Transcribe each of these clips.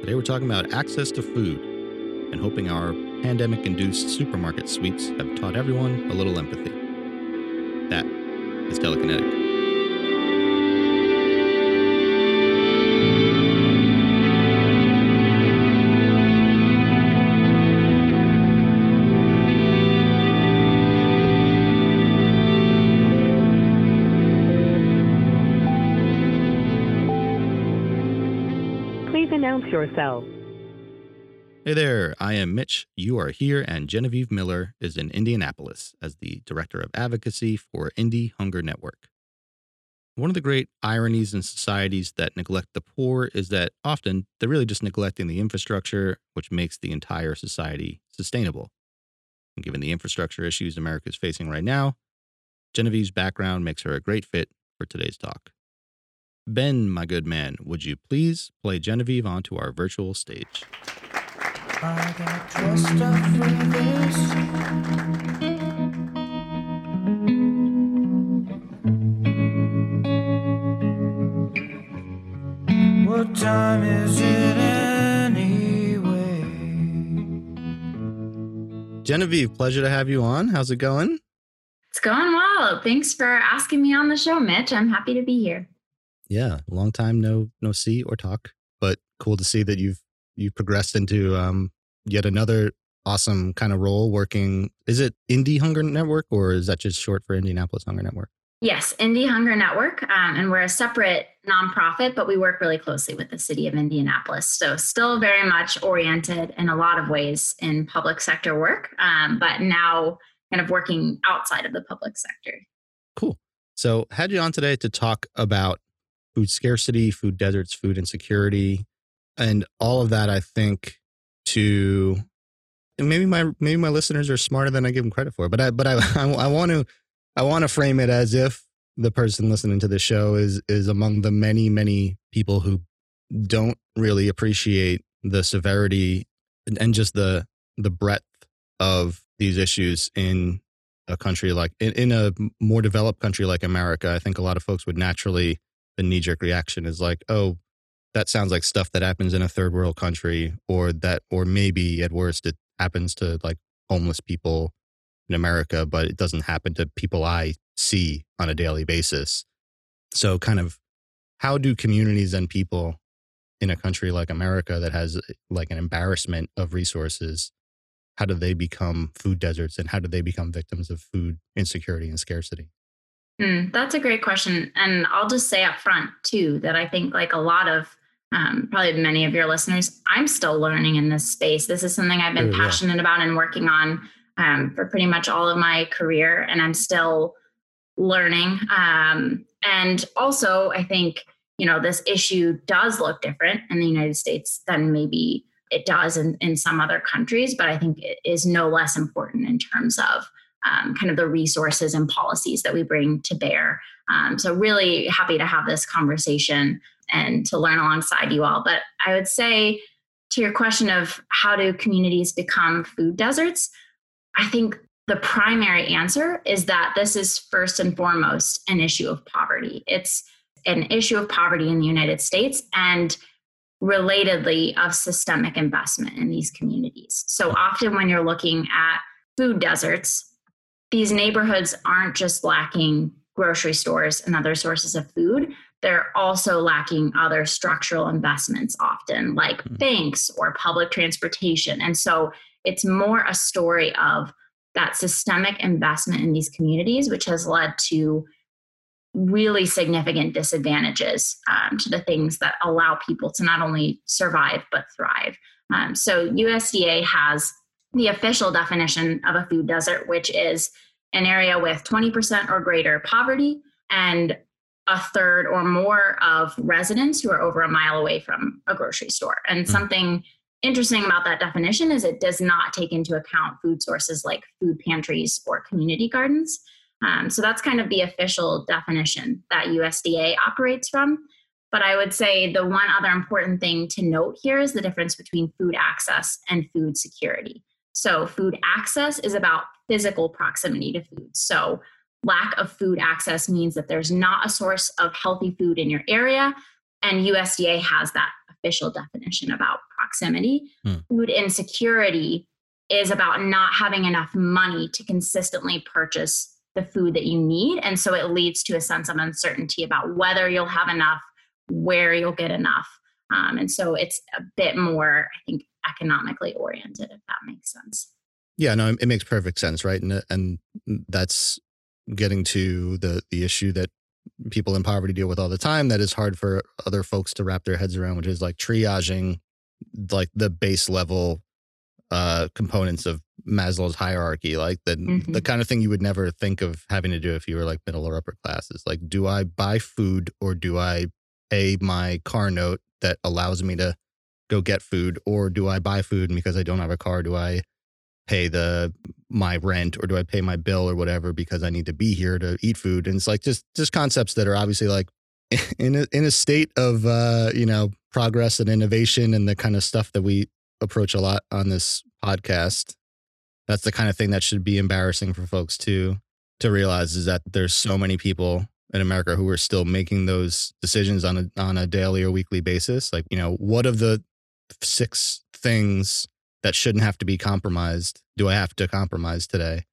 Today we're talking about access to food and hoping our pandemic induced supermarket sweeps have taught everyone a little empathy. That is telekinetic. I am Mitch. You are here, and Genevieve Miller is in Indianapolis as the Director of Advocacy for Indy Hunger Network. One of the great ironies in societies that neglect the poor is that often they're really just neglecting the infrastructure, which makes the entire society sustainable. And given the infrastructure issues America is facing right now, Genevieve's background makes her a great fit for today's talk. Ben, my good man, would you please play Genevieve onto our virtual stage? I got dressed up for this. What time is it anyway? Genevieve, pleasure to have you on. How's it going? It's going well. Thanks for asking me on the show, Mitch. I'm happy to be here yeah, long time no no see or talk, but cool to see that you've you've progressed into um, yet another awesome kind of role working. Is it Indy Hunger Network or is that just short for Indianapolis Hunger Network? Yes, Indy Hunger Network, um, and we're a separate nonprofit, but we work really closely with the city of Indianapolis. So, still very much oriented in a lot of ways in public sector work, um, but now kind of working outside of the public sector. Cool. So, had you on today to talk about food scarcity, food deserts, food insecurity, and all of that. I think to maybe my maybe my listeners are smarter than I give them credit for, but I but I I, want to I want to frame it as if the person listening to the show is is among the many many people who don't really appreciate the severity and, and just the the breadth of these issues in a country like in, in a more developed country like America. I think a lot of folks would naturally the knee jerk reaction is like, oh, that sounds like stuff that happens in a third world country, or that, or maybe at worst, it happens to like homeless people in America, but it doesn't happen to people I see on a daily basis. So, kind of, how do communities and people in a country like America that has like an embarrassment of resources, how do they become food deserts and how do they become victims of food insecurity and scarcity? Mm, that's a great question. And I'll just say up front, too, that I think, like a lot of um, probably many of your listeners, I'm still learning in this space. This is something I've been passionate yeah. about and working on um, for pretty much all of my career, and I'm still learning. Um, and also, I think, you know, this issue does look different in the United States than maybe it does in, in some other countries, but I think it is no less important in terms of um, kind of the resources and policies that we bring to bear. Um, so, really happy to have this conversation and to learn alongside you all. But I would say to your question of how do communities become food deserts, I think the primary answer is that this is first and foremost an issue of poverty. It's an issue of poverty in the United States and relatedly of systemic investment in these communities. So often when you're looking at food deserts, these neighborhoods aren't just lacking grocery stores and other sources of food, they're also lacking other structural investments, often like mm-hmm. banks or public transportation. And so it's more a story of that systemic investment in these communities, which has led to really significant disadvantages um, to the things that allow people to not only survive but thrive. Um, so USDA has the official definition of a food desert, which is an area with 20% or greater poverty and a third or more of residents who are over a mile away from a grocery store. And mm. something interesting about that definition is it does not take into account food sources like food pantries or community gardens. Um, so that's kind of the official definition that USDA operates from. But I would say the one other important thing to note here is the difference between food access and food security. So, food access is about physical proximity to food. So, lack of food access means that there's not a source of healthy food in your area, and USDA has that official definition about proximity. Hmm. Food insecurity is about not having enough money to consistently purchase the food that you need. And so it leads to a sense of uncertainty about whether you'll have enough, where you'll get enough. Um, and so it's a bit more, I think, economically oriented, if that makes sense. Yeah, no, it makes perfect sense, right? And and that's getting to the the issue that people in poverty deal with all the time that is hard for other folks to wrap their heads around, which is like triaging like the base level uh components of Maslow's hierarchy, like the mm-hmm. the kind of thing you would never think of having to do if you were like middle or upper classes. Like, do I buy food or do I pay my car note that allows me to go get food, or do I buy food and because I don't have a car, do I pay the my rent or do I pay my bill or whatever because I need to be here to eat food? And it's like just just concepts that are obviously like in a, in a state of uh, you know progress and innovation and the kind of stuff that we approach a lot on this podcast. That's the kind of thing that should be embarrassing for folks to to realize is that there's so many people in America who are still making those decisions on a on a daily or weekly basis. Like, you know, what of the six things that shouldn't have to be compromised do I have to compromise today?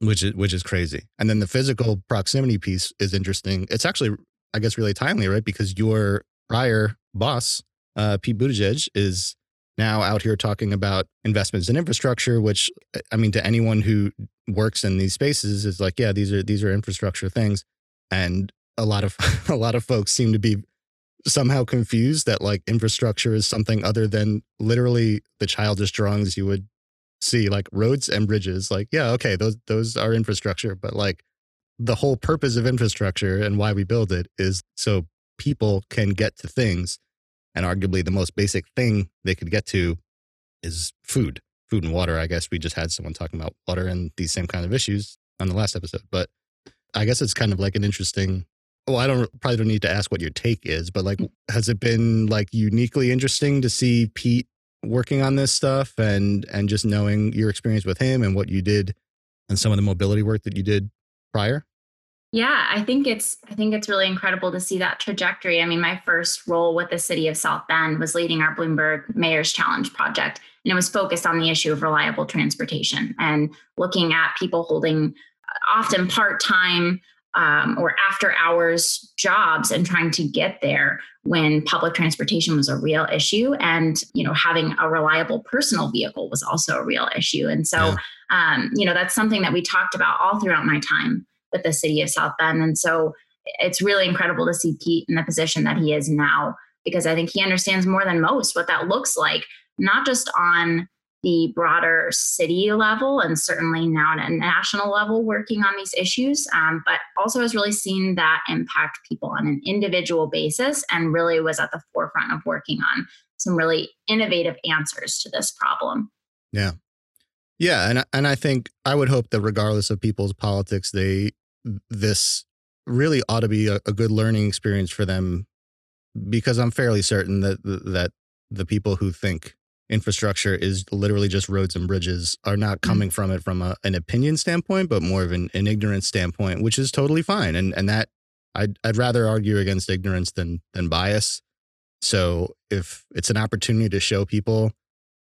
Which is which is crazy. And then the physical proximity piece is interesting. It's actually, I guess, really timely, right? Because your prior boss, uh, Pete Buttigieg, is now out here talking about investments in infrastructure, which I mean, to anyone who works in these spaces is like, yeah, these are these are infrastructure things. And a lot of a lot of folks seem to be somehow confused that like infrastructure is something other than literally the childish drawings you would see like roads and bridges like yeah okay those those are infrastructure but like the whole purpose of infrastructure and why we build it is so people can get to things and arguably the most basic thing they could get to is food food and water. I guess we just had someone talking about water and these same kind of issues on the last episode but i guess it's kind of like an interesting well, I don't probably don't need to ask what your take is, but like, has it been like uniquely interesting to see Pete working on this stuff and and just knowing your experience with him and what you did and some of the mobility work that you did prior? Yeah, I think it's I think it's really incredible to see that trajectory. I mean, my first role with the city of South Bend was leading our Bloomberg Mayor's Challenge project, and it was focused on the issue of reliable transportation and looking at people holding uh, often part-time um, or after hours jobs and trying to get there when public transportation was a real issue. And you know having a reliable personal vehicle was also a real issue. And so yeah. um, you know that's something that we talked about all throughout my time with the city of south bend. And so it's really incredible to see pete in the position that he is now because i think he understands more than most what that looks like not just on the broader city level and certainly now at a national level working on these issues, um, but also has really seen that impact people on an individual basis and really was at the forefront of working on some really innovative answers to this problem. Yeah. Yeah, and and I think I would hope that regardless of people's politics, they this really ought to be a, a good learning experience for them because I'm fairly certain that that the people who think infrastructure is literally just roads and bridges are not mm. coming mm-hmm. from it from a, an opinion standpoint, but more of an, an ignorance standpoint, which is totally fine. And and that I'd I'd rather argue against ignorance than than bias. So if it's an opportunity to show people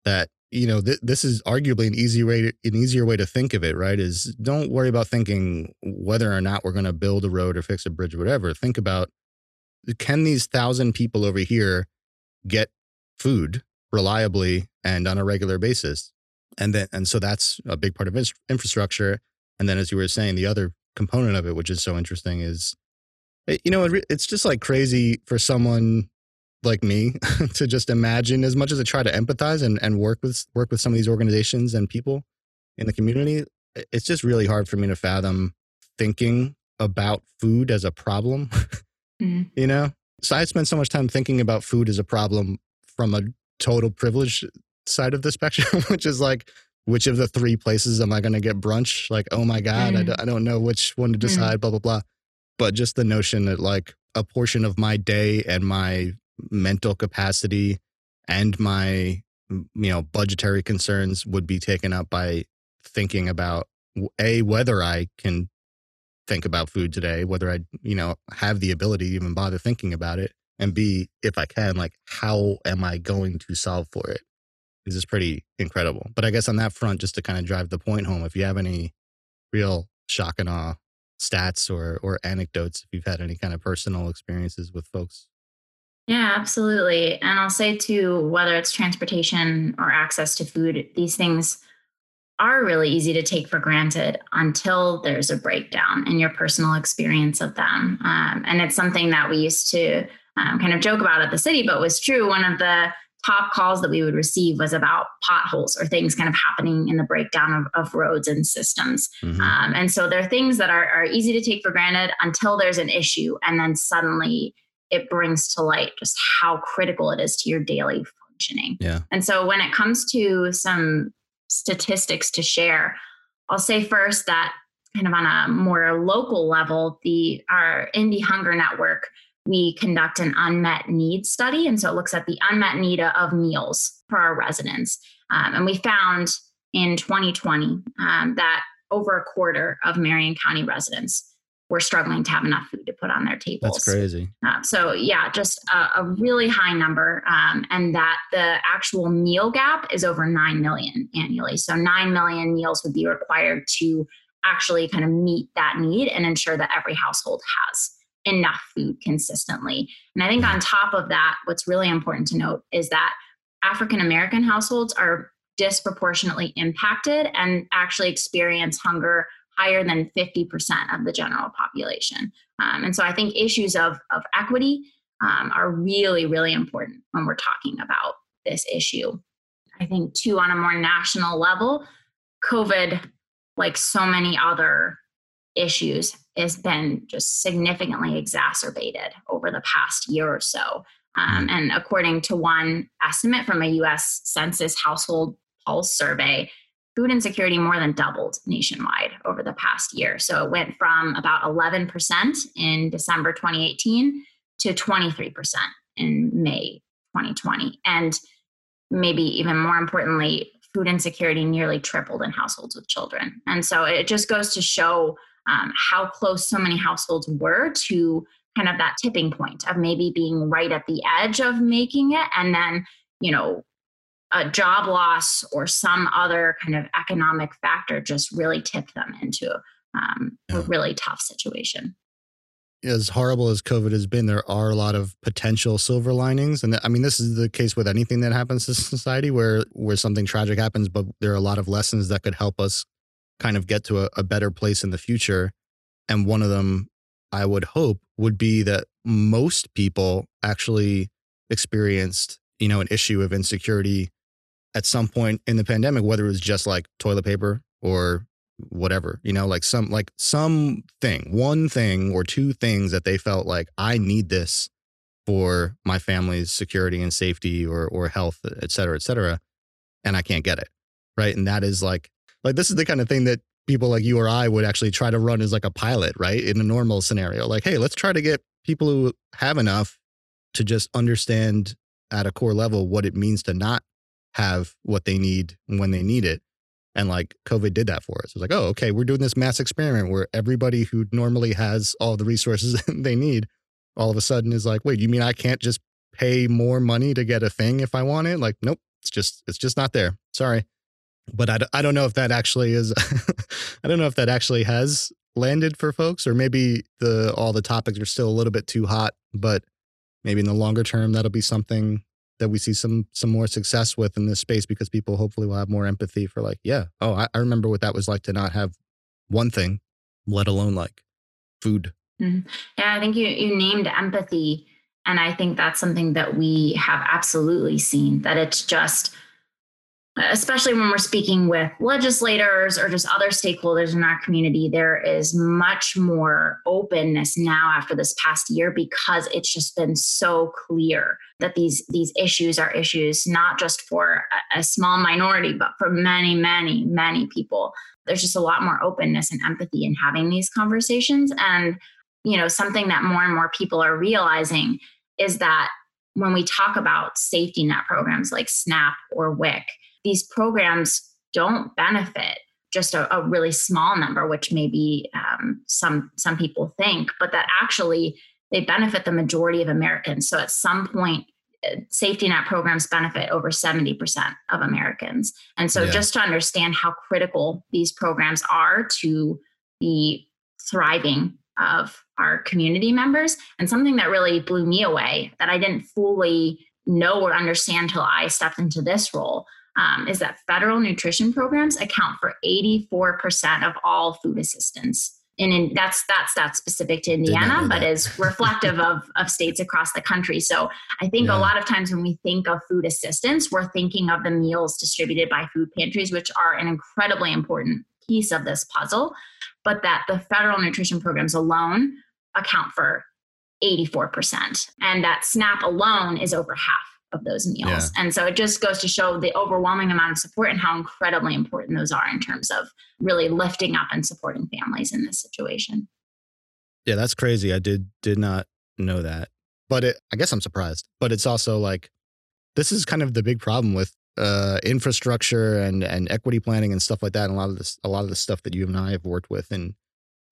that you know th- this is arguably an easy way to, an easier way to think of it right is don't worry about thinking whether or not we're going to build a road or fix a bridge or whatever think about can these thousand people over here get food reliably and on a regular basis. And then, and so that's a big part of infrastructure. And then, as you were saying, the other component of it, which is so interesting, is eh, you know, it's just like crazy for someone like me to just imagine as much as I try to empathize and, and work with work with some of these organizations and people in the community. It's just really hard for me to fathom thinking about food as a problem. mm. You know, so I spend so much time thinking about food as a problem from a total privilege side of the spectrum, which is like, which of the three places am I going to get brunch? Like, oh my God, mm. I d- I don't know which one to mm. decide, mm. blah, blah, blah. But just the notion that like a portion of my day and my mental capacity and my, you know, budgetary concerns would be taken up by thinking about a whether I can think about food today, whether I, you know, have the ability to even bother thinking about it, And B, if I can, like, how am I going to solve for it? This is pretty incredible. But I guess on that front, just to kind of drive the point home, if you have any real shock and awe stats or or anecdotes, if you've had any kind of personal experiences with folks. Yeah, absolutely. And I'll say too, whether it's transportation or access to food, these things are really easy to take for granted until there's a breakdown in your personal experience of them. Um, and it's something that we used to um, kind of joke about at the city, but was true. One of the top calls that we would receive was about potholes or things kind of happening in the breakdown of, of roads and systems. Mm-hmm. Um, and so there are things that are, are easy to take for granted until there's an issue. And then suddenly it brings to light just how critical it is to your daily functioning. Yeah. And so when it comes to some statistics to share. I'll say first that kind of on a more local level, the our Indy Hunger Network, we conduct an unmet need study. And so it looks at the unmet need of meals for our residents. Um, and we found in 2020 um, that over a quarter of Marion County residents were struggling to have enough food to put on their tables. That's crazy. Uh, so yeah, just a, a really high number, um, and that the actual meal gap is over nine million annually. So nine million meals would be required to actually kind of meet that need and ensure that every household has enough food consistently. And I think on top of that, what's really important to note is that African American households are disproportionately impacted and actually experience hunger higher than 50% of the general population. Um, and so I think issues of, of equity um, are really, really important when we're talking about this issue. I think, too, on a more national level, COVID, like so many other issues, has been just significantly exacerbated over the past year or so. Um, mm. and according to one estimate from a US Census Household Pulse survey, food insecurity more than doubled nationwide over the past year. So it went from about 11% in December 2018 to 23% in May 2020. And maybe even more importantly, food insecurity nearly tripled in households with children. And so it just goes to show um, how close so many households were to kind of that tipping point of maybe being right at the edge of making it and then you know a job loss or some other kind of economic factor just really tipped them into um, yeah. a really tough situation. As horrible as COVID has been, there are a lot of potential silver linings, and I mean, this is the case with anything that happens to society, where where something tragic happens, but there are a lot of lessons that could help us kind of get to a, a better place in the future. And one of them, I would hope, would be that most people actually experienced, you know, an issue of insecurity at some point in the pandemic, whether it was just like toilet paper or whatever, you know, like some like some thing, one thing or two things that they felt like I need this for my family's security and safety or or health, et cetera, et cetera, and I can't get it. Right. And that is like like this is the kind of thing that people like you or I would actually try to run as like a pilot, right? In a normal scenario. Like, hey, let's try to get people who have enough to just understand at a core level what it means to not have what they need when they need it. And like COVID did that for us. It was like, oh, okay, we're doing this mass experiment where everybody who normally has all the resources they need all of a sudden is like, wait, you mean I can't just pay more money to get a thing if I want it? Like, nope, it's just, it's just not there. Sorry. But I, I don't know if that actually is, I don't know if that actually has landed for folks or maybe the, all the topics are still a little bit too hot, but maybe in the longer term, that'll be something that we see some some more success with in this space because people hopefully will have more empathy for like, yeah, oh, I, I remember what that was like to not have one thing, let alone like food. Mm-hmm. Yeah, I think you you named empathy, and I think that's something that we have absolutely seen that it's just especially when we're speaking with legislators or just other stakeholders in our community, there is much more openness now after this past year because it's just been so clear that these these issues are issues not just for a, a small minority, but for many, many, many people. There's just a lot more openness and empathy in having these conversations. And, you know, something that more and more people are realizing is that when we talk about safety net programs like SNAP or WIC, these programs don't benefit just a, a really small number, which maybe um, some some people think, but that actually they benefit the majority of Americans. So at some point, uh, safety net programs benefit over 70% of Americans. And so yeah. just to understand how critical these programs are to the thriving of our community members and something that really blew me away that I didn't fully know or understand until I stepped into this role um, is that federal nutrition programs account for 84% of all food assistance. And in, that's that's that's specific to Indiana, but is reflective of of states across the country. So I think yeah. a lot of times when we think of food assistance, we're thinking of the meals distributed by food pantries, which are an incredibly important piece of this puzzle. But that the federal nutrition programs alone account for 84%. And that SNAP alone is over half of those meals. Yeah. And so it just goes to show the overwhelming amount of support and how incredibly important those are in terms of really lifting up and supporting families in this situation. Yeah, that's crazy. I did did not know that. But it, I guess I'm surprised. But it's also like this is kind of the big problem with uh, infrastructure and and equity planning and stuff like that. And a lot of this, a lot of the stuff that you and I have worked with, and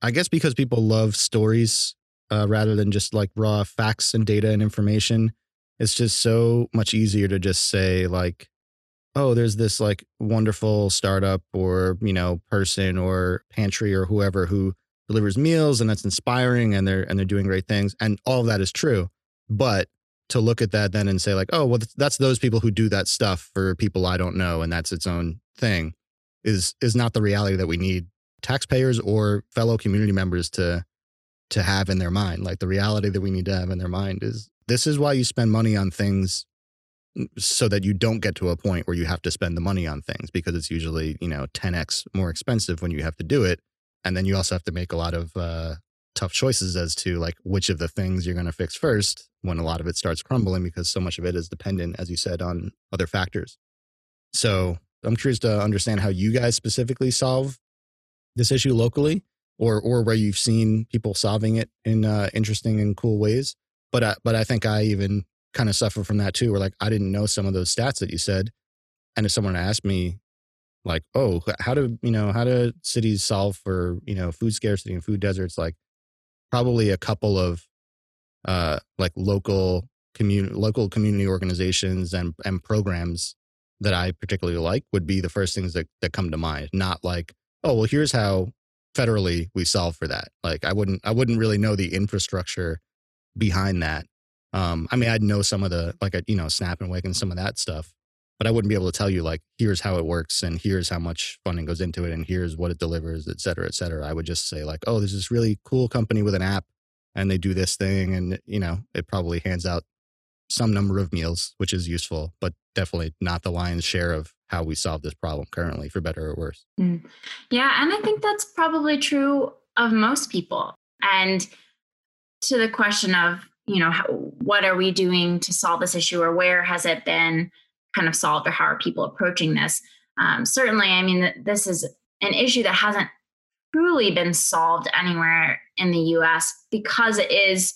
I guess because people love stories uh, rather than just like raw facts and data and information. It's just so much easier to just say like, oh, there's this like wonderful startup or you know person or pantry or whoever who delivers meals and that's inspiring and they're and they're doing great things and all of that is true. But to look at that then and say like, oh, well, that's those people who do that stuff for people I don't know and that's its own thing is is not the reality that we need taxpayers or fellow community members to to have in their mind. Like the reality that we need to have in their mind is this is why you spend money on things so that you don't get to a point where you have to spend the money on things because it's usually, you know, 10x more expensive when you have to do it. And then you also have to make a lot of uh, tough choices as to like which of the things you're going to fix first when a lot of it starts crumbling because so much of it is dependent, as you said, on other factors. So I'm curious to understand how you guys specifically solve this issue locally or or where you've seen people solving it in uh, interesting and cool ways. But I, but I think I even kind of suffer from that too. Where like I didn't know some of those stats that you said, and if someone asked me, like, oh, how do you know how do cities solve for you know food scarcity and food deserts? Like probably a couple of uh like local community local community organizations and and programs that I particularly like would be the first things that, that come to mind. Not like, oh well, here's how federally we solve for that. Like I wouldn't I wouldn't really know the infrastructure behind that. Um, I mean, I'd know some of the like you know Snap and WIC and some of that stuff, but I wouldn't be able to tell you like here's how it works and here's how much funding goes into it and here's what it delivers, et cetera, et cetera. I would just say like, oh, there's this really cool company with an app and they do this thing and you know it probably hands out some number of meals, which is useful, but definitely not the lion's share of how we solve this problem currently, for better or worse. Mm. Yeah, and I think that's probably true of most people. And to the question of, you know, how, what are we doing to solve this issue, or where has it been kind of solved, or how are people approaching this? Um, certainly, I mean, this is an issue that hasn't truly been solved anywhere in the US because it is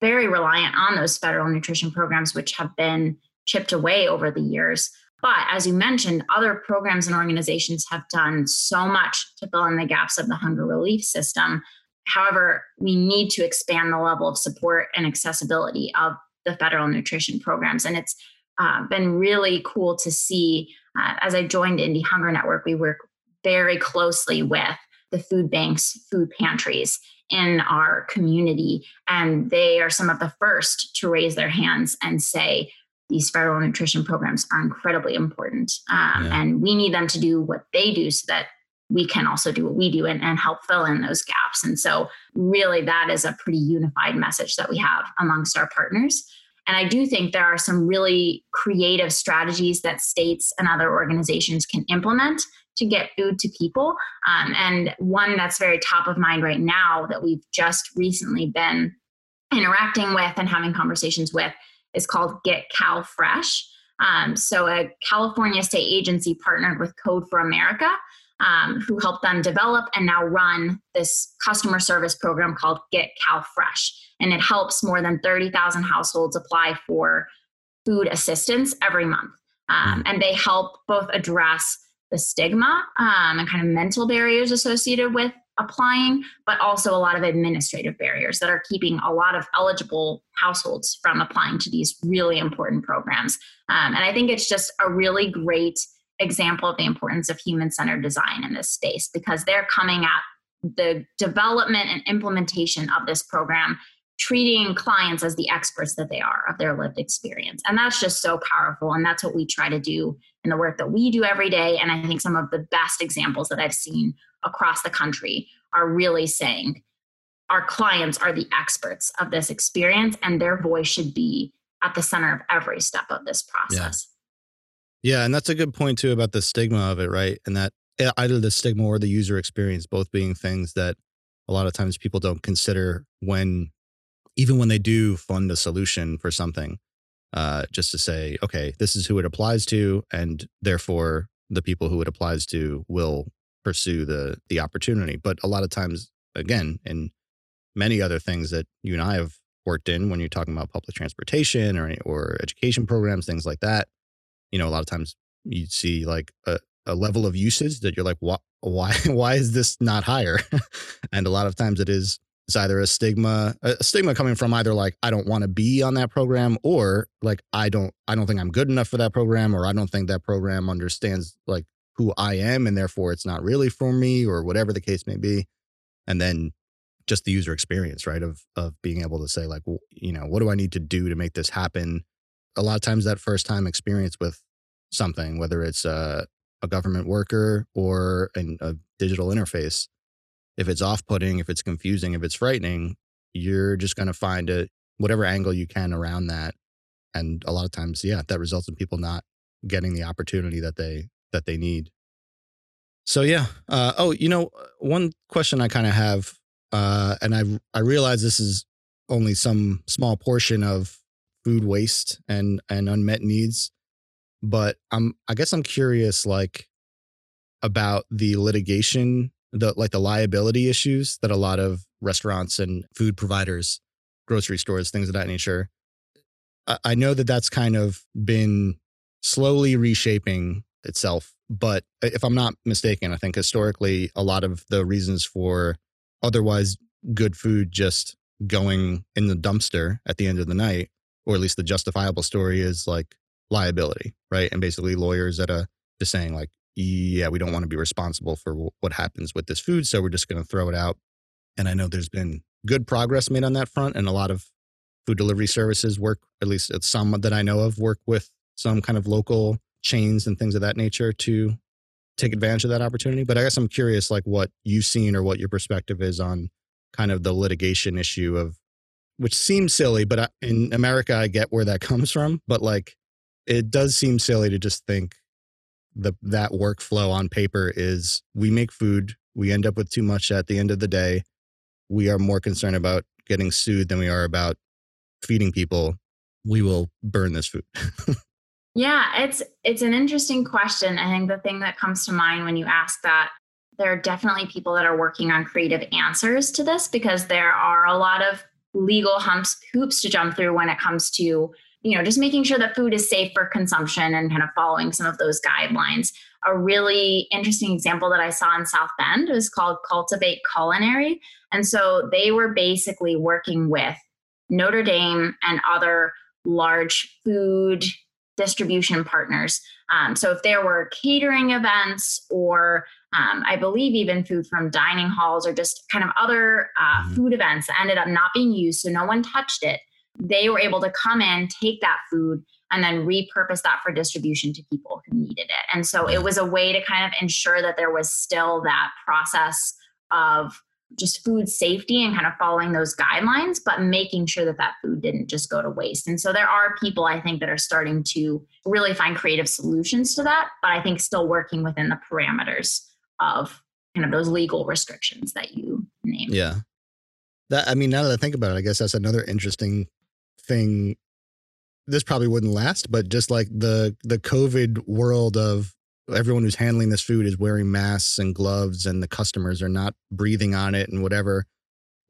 very reliant on those federal nutrition programs, which have been chipped away over the years. But as you mentioned, other programs and organizations have done so much to fill in the gaps of the hunger relief system. However, we need to expand the level of support and accessibility of the federal nutrition programs. And it's uh, been really cool to see. Uh, as I joined Indy Hunger Network, we work very closely with the food banks, food pantries in our community. And they are some of the first to raise their hands and say, these federal nutrition programs are incredibly important. Um, yeah. And we need them to do what they do so that we can also do what we do and, and help fill in those gaps. And so, really, that is a pretty unified message that we have amongst our partners. And I do think there are some really creative strategies that states and other organizations can implement to get food to people. Um, and one that's very top of mind right now that we've just recently been interacting with and having conversations with is called Get Cal Fresh. Um, so, a California state agency partnered with Code for America, um, who helped them develop and now run this customer service program called Get Cal Fresh. And it helps more than 30,000 households apply for food assistance every month. Um, and they help both address the stigma um, and kind of mental barriers associated with applying, but also a lot of administrative barriers that are keeping a lot of eligible households from applying to these really important programs. Um, and I think it's just a really great example of the importance of human centered design in this space because they're coming at the development and implementation of this program treating clients as the experts that they are of their lived experience. And that's just so powerful. And that's what we try to do in the work that we do every day. And I think some of the best examples that I've seen across the country are really saying our clients are the experts of this experience and their voice should be at the center of every step of this process. Yeah. and that's a good point too about the stigma of it, right? And that eh, either the stigma or the user experience both being things that a lot of times people don't consider when even when they do fund a solution for something, uh, just to say, okay, this is who it applies to, and therefore the people who it applies to will pursue the the opportunity. But a lot of times, again, in many other things that you and I have worked in, when you're talking about public transportation or or education programs, things like that, you know, a lot of times you see like a, a level of usage that you're like, why why why is this not higher? and a lot of times it is it's either a stigma a stigma coming from either like i don't want to be on that program or like i don't i don't think i'm good enough for that program or i don't think that program understands like who i am and therefore it's not really for me or whatever the case may be and then just the user experience right of of being able to say like you know what do i need to do to make this happen a lot of times that first time experience with something whether it's a, a government worker or an, a digital interface if it's off-putting, if it's confusing, if it's frightening, you're just going to find it whatever angle you can around that. And a lot of times, yeah, that results in people not getting the opportunity that they that they need. So yeah. Uh, oh, you know, one question I kind of have, uh, and I I realize this is only some small portion of food waste and and unmet needs, but I'm I guess I'm curious, like about the litigation the like the liability issues that a lot of restaurants and food providers, grocery stores, things of that nature. I, I know that that's kind of been slowly reshaping itself. But if I'm not mistaken, I think historically a lot of the reasons for otherwise good food just going in the dumpster at the end of the night, or at least the justifiable story is like liability, right? And basically lawyers that are just saying like yeah, we don't want to be responsible for w- what happens with this food. So we're just going to throw it out. And I know there's been good progress made on that front. And a lot of food delivery services work, at least some that I know of, work with some kind of local chains and things of that nature to take advantage of that opportunity. But I guess I'm curious, like what you've seen or what your perspective is on kind of the litigation issue of, which seems silly, but in America, I get where that comes from. But like, it does seem silly to just think the that workflow on paper is we make food, we end up with too much at the end of the day. We are more concerned about getting sued than we are about feeding people. We will burn this food. yeah, it's it's an interesting question. I think the thing that comes to mind when you ask that there are definitely people that are working on creative answers to this because there are a lot of legal humps hoops to jump through when it comes to you know, just making sure that food is safe for consumption and kind of following some of those guidelines. A really interesting example that I saw in South Bend was called Cultivate Culinary. And so they were basically working with Notre Dame and other large food distribution partners. Um, so if there were catering events or um, I believe even food from dining halls or just kind of other uh, mm-hmm. food events that ended up not being used, so no one touched it they were able to come in, take that food, and then repurpose that for distribution to people who needed it. And so it was a way to kind of ensure that there was still that process of just food safety and kind of following those guidelines, but making sure that that food didn't just go to waste. And so there are people I think that are starting to really find creative solutions to that, but I think still working within the parameters of kind of those legal restrictions that you name. Yeah. That I mean, now that I think about it, I guess that's another interesting thing this probably wouldn't last but just like the the covid world of everyone who's handling this food is wearing masks and gloves and the customers are not breathing on it and whatever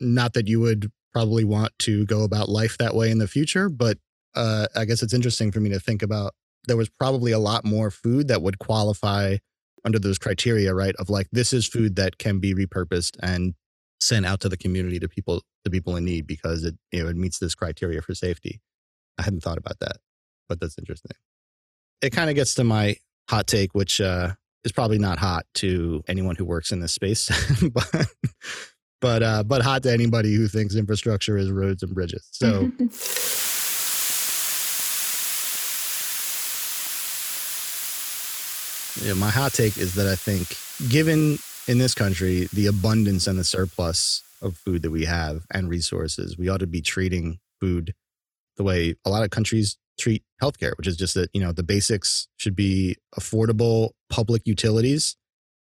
not that you would probably want to go about life that way in the future but uh, i guess it's interesting for me to think about there was probably a lot more food that would qualify under those criteria, right? Of like this is food that can be repurposed and sent out to the community to people to people in need because it you know it meets this criteria for safety. I hadn't thought about that, but that's interesting. It kind of gets to my hot take, which uh, is probably not hot to anyone who works in this space, but but uh, but hot to anybody who thinks infrastructure is roads and bridges. So. yeah, my hot take is that I think, given in this country the abundance and the surplus of food that we have and resources, we ought to be treating food the way a lot of countries treat healthcare, which is just that, you know, the basics should be affordable public utilities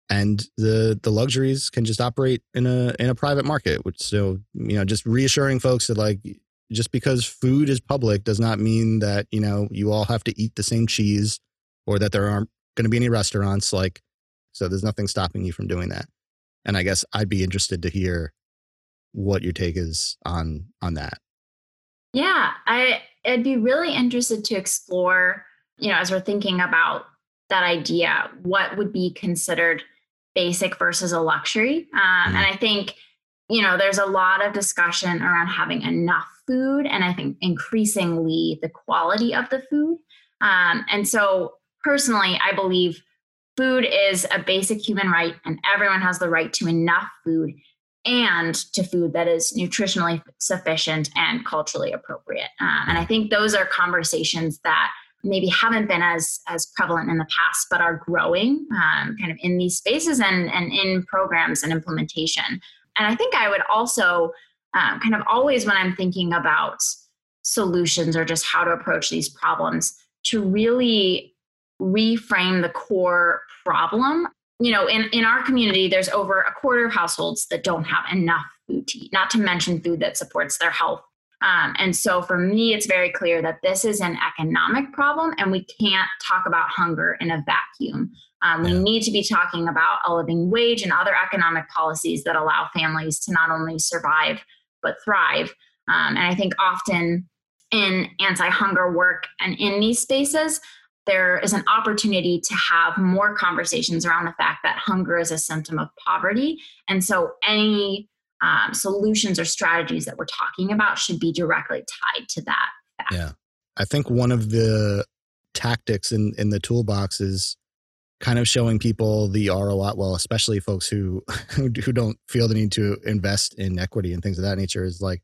and the the luxuries can just operate in a in a private market, which so, you know, just reassuring folks that like just because food is public does not mean that, you know, you all have to eat the same cheese or that there aren't going to be any restaurants like so there's nothing stopping you from doing that. And I guess I'd be interested to hear what your take is on on that. Yeah, I I'd be really interested to explore, you know, as we're thinking about that idea, what would be considered basic versus a luxury. Um, mm-hmm. And I think, you know, there's a lot of discussion around having enough food, and I think increasingly the quality of the food. Um, and so, personally, I believe food is a basic human right, and everyone has the right to enough food and to food that is nutritionally sufficient and culturally appropriate. Uh, and I think those are conversations that maybe haven't been as as prevalent in the past, but are growing um, kind of in these spaces and and in programs and implementation. And I think I would also um, kind of always when I'm thinking about solutions or just how to approach these problems to really reframe the core problem you know, in, in our community, there's over a quarter of households that don't have enough food to eat, not to mention food that supports their health. Um, and so for me, it's very clear that this is an economic problem and we can't talk about hunger in a vacuum. Um, we need to be talking about a living wage and other economic policies that allow families to not only survive, but thrive. Um, and I think often in anti hunger work and in these spaces, there is an opportunity to have more conversations around the fact that hunger is a symptom of poverty. And so any um, solutions or strategies that we're talking about should be directly tied to that. Fact. Yeah. I think one of the tactics in, in the toolbox is kind of showing people the ROI, well, especially folks who, who don't feel the need to invest in equity and things of that nature is like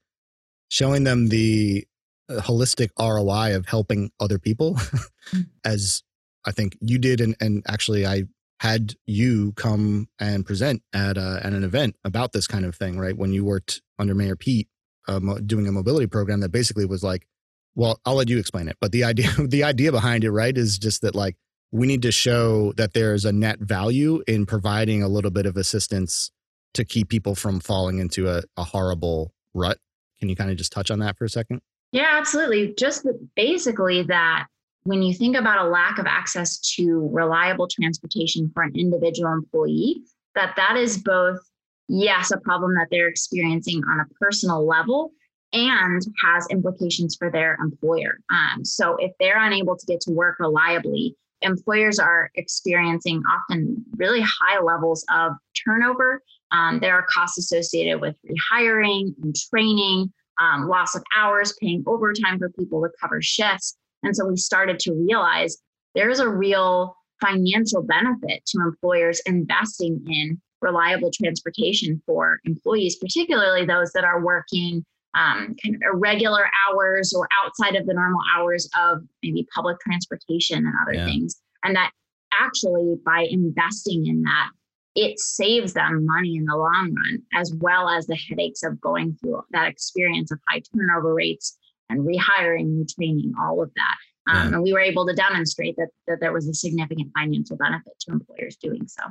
showing them the holistic ROI of helping other people, mm. as I think you did, and and actually I had you come and present at a, at an event about this kind of thing, right? When you worked under Mayor Pete, uh, doing a mobility program that basically was like, well, I'll let you explain it, but the idea the idea behind it, right, is just that like we need to show that there's a net value in providing a little bit of assistance to keep people from falling into a, a horrible rut. Can you kind of just touch on that for a second? Yeah, absolutely. Just basically that when you think about a lack of access to reliable transportation for an individual employee, that that is both yes, a problem that they're experiencing on a personal level and has implications for their employer. Um, so if they're unable to get to work reliably, employers are experiencing often really high levels of turnover. Um, there are costs associated with rehiring and training, um, loss of hours, paying overtime for people to cover shifts. And so we started to realize there's a real financial benefit to employers investing in reliable transportation for employees, particularly those that are working um, kind of irregular hours or outside of the normal hours of maybe public transportation and other yeah. things. And that actually, by investing in that, it saves them money in the long run, as well as the headaches of going through that experience of high turnover rates and rehiring, retraining, all of that. Um, yeah. And we were able to demonstrate that, that there was a significant financial benefit to employers doing so.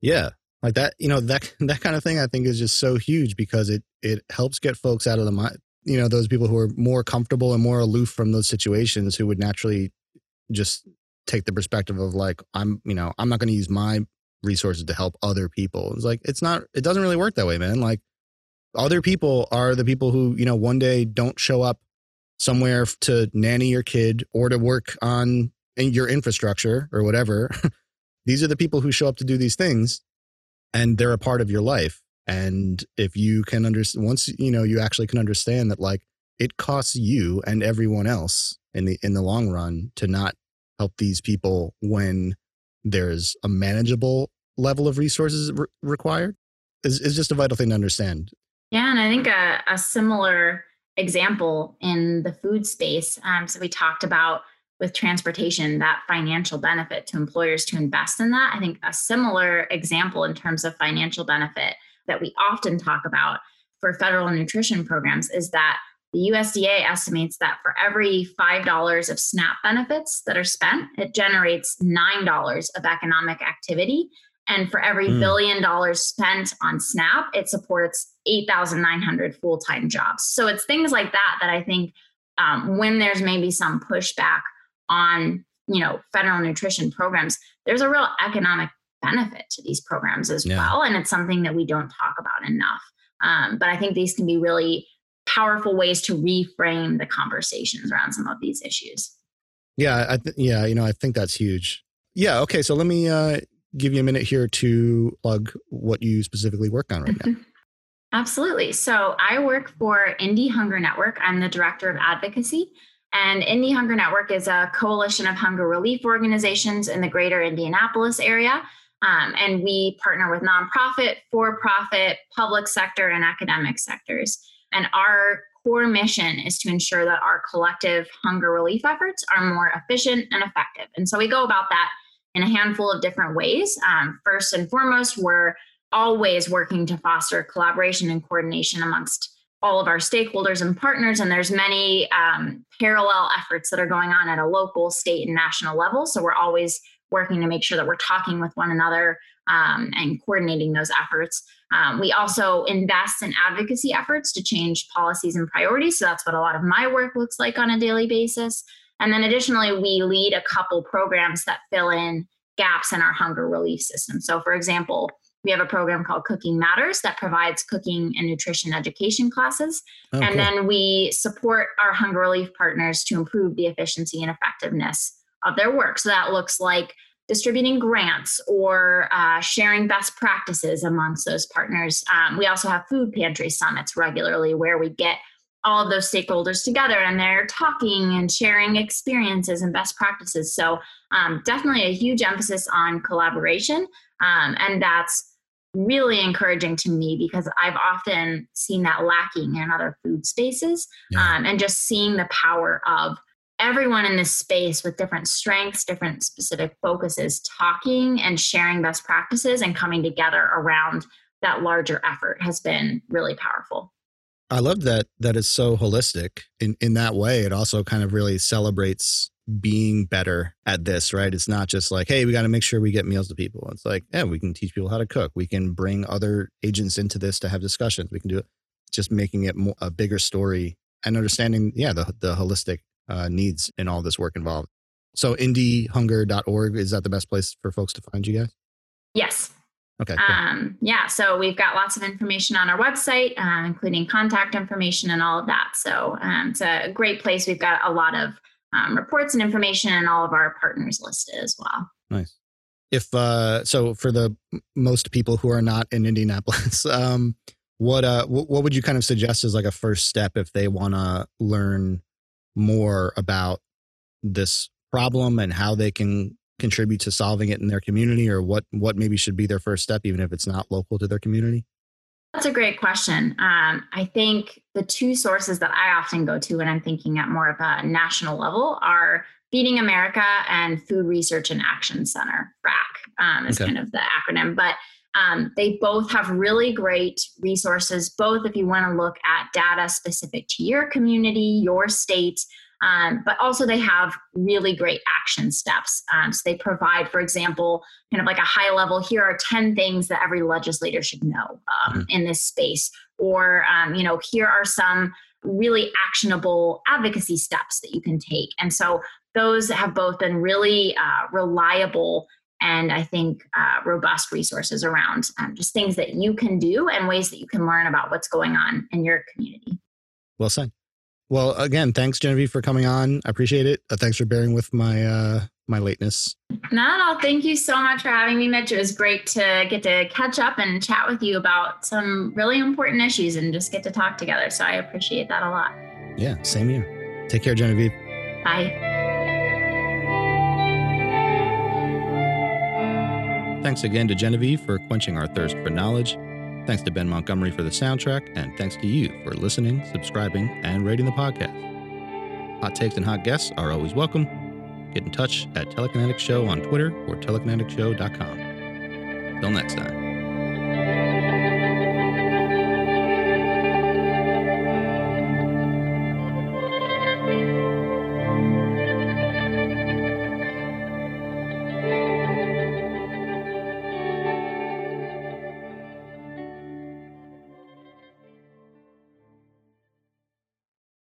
Yeah, like that, you know, that that kind of thing I think is just so huge because it it helps get folks out of the mind. You know, those people who are more comfortable and more aloof from those situations who would naturally just take the perspective of like I'm, you know, I'm not going to use my resources to help other people. It's like it's not it doesn't really work that way, man. Like other people are the people who, you know, one day don't show up somewhere to nanny your kid or to work on your infrastructure or whatever. these are the people who show up to do these things and they're a part of your life. And if you can understand, once you know, you actually can understand that like it costs you and everyone else in the in the long run to not help these people when there's a manageable level of resources re- required is, is just a vital thing to understand. Yeah, and I think a, a similar example in the food space. Um, so we talked about with transportation that financial benefit to employers to invest in that. I think a similar example in terms of financial benefit that we often talk about for federal nutrition programs is that the USDA estimates that for every $5 of SNAP benefits that are spent, it generates $9 of economic activity. And for every mm. billion dollars spent on SNAP, it supports 8,900 full time jobs. So it's things like that that I think um, when there's maybe some pushback on you know federal nutrition programs, there's a real economic benefit to these programs as yeah. well, and it's something that we don't talk about enough. Um, but I think these can be really powerful ways to reframe the conversations around some of these issues. Yeah, I th- yeah, you know, I think that's huge. Yeah, okay, so let me uh, give you a minute here to plug what you specifically work on right now. Absolutely. So I work for Indy Hunger Network. I'm the director of advocacy. And Indy Hunger Network is a coalition of hunger relief organizations in the greater Indianapolis area. Um, and we partner with nonprofit, for profit, public sector, and academic sectors. And our core mission is to ensure that our collective hunger relief efforts are more efficient and effective. And so we go about that in a handful of different ways. Um, first and foremost, we're always working to foster collaboration and coordination amongst all of our stakeholders and partners and there's many um, parallel efforts that are going on at a local state and national level so we're always working to make sure that we're talking with one another um, and coordinating those efforts um, we also invest in advocacy efforts to change policies and priorities so that's what a lot of my work looks like on a daily basis and then additionally we lead a couple programs that fill in gaps in our hunger relief system so for example we have a program called Cooking Matters that provides cooking and nutrition education classes. Oh, and cool. then we support our hunger relief partners to improve the efficiency and effectiveness of their work. So that looks like distributing grants or uh, sharing best practices amongst those partners. Um, we also have food pantry summits regularly where we get all of those stakeholders together and they're talking and sharing experiences and best practices. So, um, definitely a huge emphasis on collaboration. Um, and that's really encouraging to me because I've often seen that lacking in other food spaces. Yeah. Um, and just seeing the power of everyone in this space with different strengths, different specific focuses, talking and sharing best practices and coming together around that larger effort has been really powerful. I love that that is so holistic in in that way. It also kind of really celebrates being better at this, right? It's not just like, hey, we got to make sure we get meals to people. It's like, yeah, we can teach people how to cook. We can bring other agents into this to have discussions. We can do it. Just making it more, a bigger story and understanding, yeah, the the holistic uh, needs in all this work involved. So, indyhunger.org is that the best place for folks to find you guys? Yes. Okay. Cool. Um, yeah. So we've got lots of information on our website, uh, including contact information and all of that. So um, it's a great place. We've got a lot of um, reports and information and all of our partners listed as well. Nice. If uh, so, for the most people who are not in Indianapolis, um, what uh, what would you kind of suggest as like a first step if they want to learn more about this problem and how they can contribute to solving it in their community, or what what maybe should be their first step, even if it's not local to their community? That's a great question. Um, I think the two sources that I often go to when I'm thinking at more of a national level are Feeding America and Food Research and Action Center, FRAC um, is okay. kind of the acronym. But um, they both have really great resources, both if you want to look at data specific to your community, your state, um, but also they have really great action steps. Um, so they provide, for example, kind of like a high level here are 10 things that every legislator should know um, mm-hmm. in this space. Or, um, you know, here are some really actionable advocacy steps that you can take. And so those have both been really uh, reliable and I think uh, robust resources around um, just things that you can do and ways that you can learn about what's going on in your community. Well said. Well, again, thanks Genevieve for coming on. I appreciate it. Uh, thanks for bearing with my uh, my lateness. Not at all. Thank you so much for having me, Mitch. It was great to get to catch up and chat with you about some really important issues and just get to talk together. So I appreciate that a lot. Yeah, same here. Take care, Genevieve. Bye. Thanks again to Genevieve for quenching our thirst for knowledge. Thanks to Ben Montgomery for the soundtrack, and thanks to you for listening, subscribing, and rating the podcast. Hot takes and hot guests are always welcome. Get in touch at Telekinetic Show on Twitter or telekinetic.show.com. Till next time.